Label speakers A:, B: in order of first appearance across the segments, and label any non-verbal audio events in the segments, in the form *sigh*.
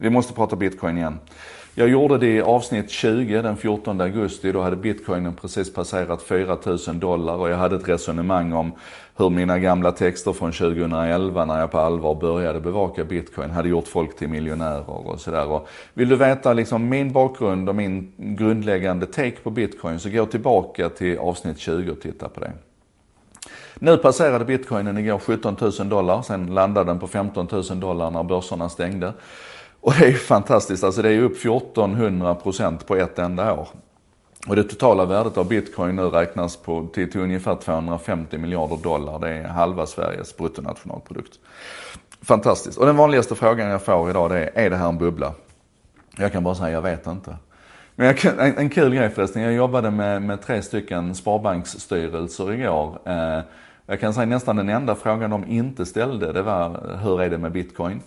A: Vi måste prata bitcoin igen. Jag gjorde det i avsnitt 20 den 14 augusti. Då hade bitcoinen precis passerat 4000 dollar och jag hade ett resonemang om hur mina gamla texter från 2011 när jag på allvar började bevaka bitcoin hade gjort folk till miljonärer och sådär. Vill du veta liksom min bakgrund och min grundläggande take på bitcoin så gå tillbaka till avsnitt 20 och titta på det. Nu passerade bitcoinen igår 17 000 dollar, sen landade den på 15 000 dollar när börserna stängde. Och det är ju fantastiskt, alltså det är upp 1400 procent på ett enda år. Och det totala värdet av bitcoin nu räknas på, till, till ungefär 250 miljarder dollar. Det är halva Sveriges bruttonationalprodukt. Fantastiskt. Och den vanligaste frågan jag får idag det är, är det här en bubbla? Jag kan bara säga, jag vet inte. Men jag, en, en kul grej förresten, jag jobbade med, med tre stycken sparbanksstyrelser igår. Eh, jag kan säga nästan den enda frågan de inte ställde, det var hur är det med bitcoin?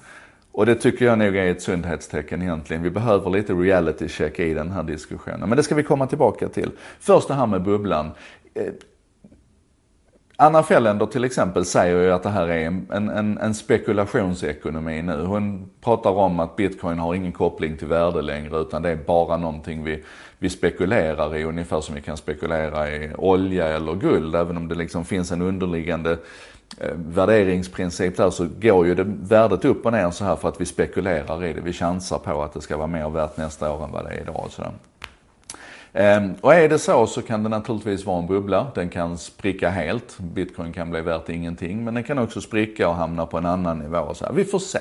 A: Och det tycker jag nog är ett sundhetstecken egentligen. Vi behöver lite reality check i den här diskussionen. Men det ska vi komma tillbaka till. Först det här med bubblan. Eh, Anna Felländer till exempel säger ju att det här är en, en, en, spekulationsekonomi nu. Hon pratar om att bitcoin har ingen koppling till värde längre utan det är bara någonting vi, vi spekulerar i. Ungefär som vi kan spekulera i olja eller guld. Även om det liksom finns en underliggande Eh, Eh, värderingsprincip där så går ju det värdet upp och ner så här för att vi spekulerar i det. Vi chansar på att det ska vara mer värt nästa år än vad det är idag. Och, sådär. Ehm, och är det så så kan det naturligtvis vara en bubbla. Den kan spricka helt. Bitcoin kan bli värt ingenting. Men den kan också spricka och hamna på en annan nivå. Och så här. Vi får se.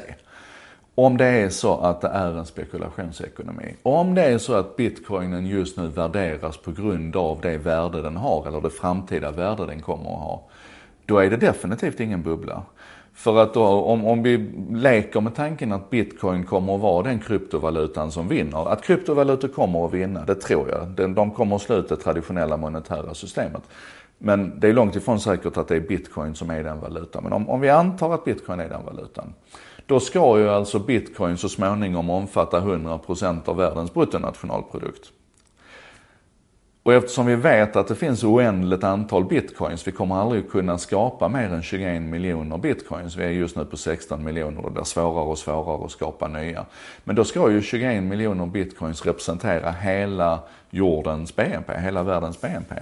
A: Om det är så att det är en spekulationsekonomi. Om det är så att bitcoinen just nu värderas på grund av det värde den har eller det framtida värde den kommer att ha då är det definitivt ingen bubbla. För att då, om, om vi leker med tanken att bitcoin kommer att vara den kryptovalutan som vinner. Att kryptovalutor kommer att vinna, det tror jag. De, de kommer att slå ut det traditionella monetära systemet. Men det är långt ifrån säkert att det är bitcoin som är den valutan. Men om, om vi antar att bitcoin är den valutan. Då ska ju alltså bitcoin så småningom omfatta 100% av världens bruttonationalprodukt. Och eftersom vi vet att det finns oändligt antal bitcoins, vi kommer aldrig kunna skapa mer än 21 miljoner bitcoins. Vi är just nu på 16 miljoner och det blir svårare och svårare att skapa nya. Men då ska ju 21 miljoner bitcoins representera hela jordens BNP, hela världens BNP.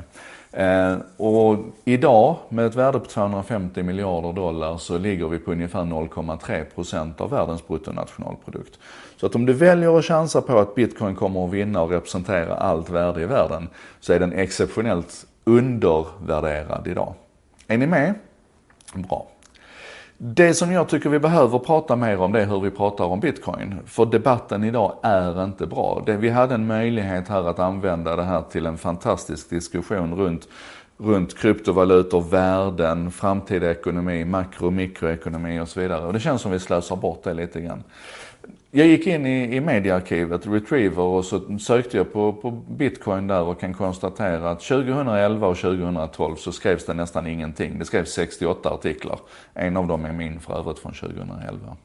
A: Eh, och idag med ett värde på 250 miljarder dollar så ligger vi på ungefär 0,3 procent av världens bruttonationalprodukt. Så att om du väljer att chansa på att bitcoin kommer att vinna och representera allt värde i världen så är den exceptionellt undervärderad idag. Är ni med? Bra. Det som jag tycker vi behöver prata mer om det är hur vi pratar om bitcoin. För debatten idag är inte bra. Det, vi hade en möjlighet här att använda det här till en fantastisk diskussion runt, runt kryptovalutor, värden, framtida ekonomi, makro och mikroekonomi och så vidare. Och det känns som vi slösar bort det lite grann. Jag gick in i, i mediearkivet, Retriever, och så sökte jag på, på bitcoin där och kan konstatera att 2011 och 2012 så skrevs det nästan ingenting. Det skrevs 68 artiklar. En av dem är min för övrigt från 2011.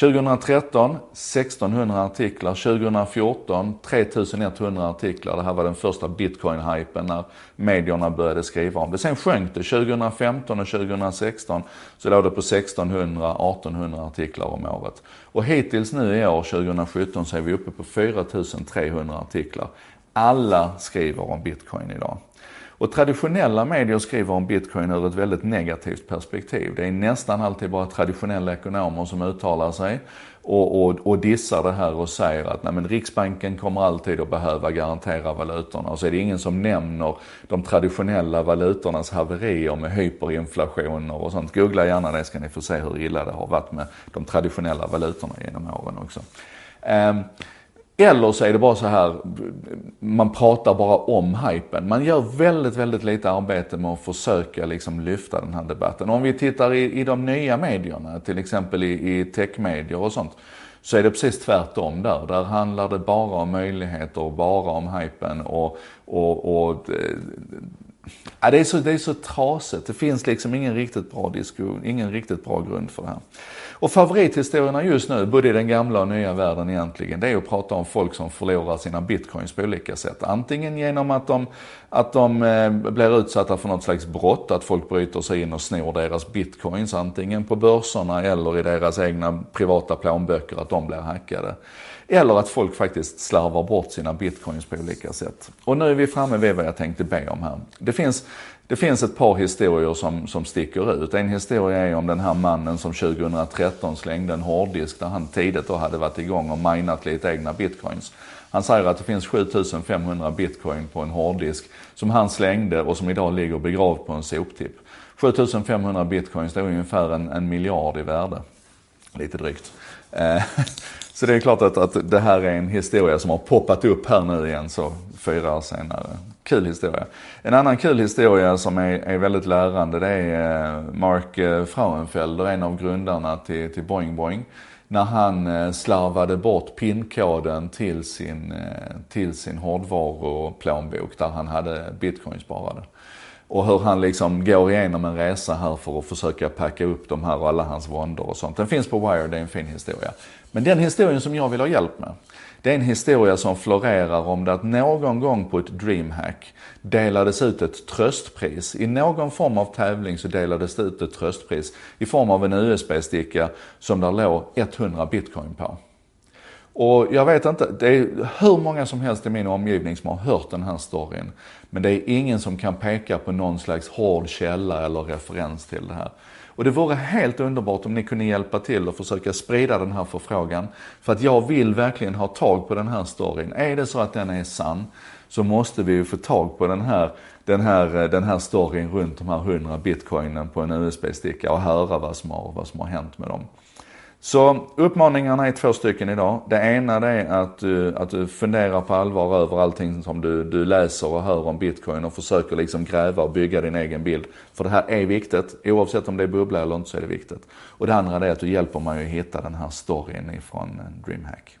A: 2013 1600 artiklar, 2014 3100 artiklar. Det här var den första bitcoin-hypen när medierna började skriva om det. Sen sjönk det 2015 och 2016 så låg det på 1600, 1800 artiklar om året. Och hittills nu i år, 2017, så är vi uppe på 4300 artiklar. Alla skriver om bitcoin idag. Och traditionella medier skriver om bitcoin ur ett väldigt negativt perspektiv. Det är nästan alltid bara traditionella ekonomer som uttalar sig och, och, och dissar det här och säger att nej, men Riksbanken kommer alltid att behöva garantera valutorna. Och så är det ingen som nämner de traditionella valutornas haverier med hyperinflationer och sånt. Googla gärna det ska ni få se hur illa det har varit med de traditionella valutorna genom åren också. Um, eller så är det bara så här, man pratar bara om hypen. Man gör väldigt, väldigt lite arbete med att försöka liksom lyfta den här debatten. Om vi tittar i, i de nya medierna, till exempel i, i techmedier och sånt, så är det precis tvärtom där. Där handlar det bara om möjligheter och bara om hypen och, och, och eh, Ja, det, är så, det är så trasigt. Det finns liksom ingen riktigt bra diskussion, ingen riktigt bra grund för det här. Och favorithistorierna just nu, både i den gamla och nya världen egentligen, det är att prata om folk som förlorar sina bitcoins på olika sätt. Antingen genom att de, att de eh, blir utsatta för något slags brott, att folk bryter sig in och snor deras bitcoins, antingen på börserna eller i deras egna privata plånböcker, att de blir hackade. Eller att folk faktiskt slarvar bort sina bitcoins på olika sätt. Och nu är vi framme vid vad jag tänkte be om här. Det finns, det finns ett par historier som, som sticker ut. En historia är om den här mannen som 2013 slängde en hårddisk där han tidigt då hade varit igång och minat lite egna bitcoins. Han säger att det finns 7500 bitcoin på en hårddisk som han slängde och som idag ligger begravd på en soptipp. 7500 bitcoins, det är ungefär en, en miljard i värde. Lite drygt. Eh, *laughs* Så det är klart att, att det här är en historia som har poppat upp här nu igen så fyra år senare. Kul historia. En annan kul historia som är, är väldigt lärande det är eh, Mark eh, Frauenfelder, en av grundarna till, till Boing Boing. När han eh, slarvade bort pinkoden till sin, till sin hårdvaruplånbok där han hade bitcoin sparade. Och hur han liksom går igenom en resa här för att försöka packa upp de här och alla hans våndor och sånt. Den finns på Wire, det är en fin historia. Men den historien som jag vill ha hjälp med, det är en historia som florerar om det att någon gång på ett DreamHack delades ut ett tröstpris. I någon form av tävling så delades det ut ett tröstpris i form av en USB-sticka som där låg 100 bitcoin på. Och jag vet inte, det är hur många som helst i min omgivning som har hört den här storyn. Men det är ingen som kan peka på någon slags hård källa eller referens till det här. Och det vore helt underbart om ni kunde hjälpa till och försöka sprida den här förfrågan. För att jag vill verkligen ha tag på den här storyn. Är det så att den är sann så måste vi ju få tag på den här, den här, den här storyn runt de här 100 bitcoinen på en USB-sticka och höra vad som, har, vad som har hänt med dem. Så uppmaningarna är två stycken idag. Det ena det är att du, att eh, du funderar på allvar över allting som du, du läser och hör om bitcoin och försöker liksom gräva och bygga din egen bild. För det här är viktigt. Oavsett om det är bubbla eller inte så är det viktigt. Och det andra är att du hjälper mig att hitta den här storyn ifrån eh, DreamHack.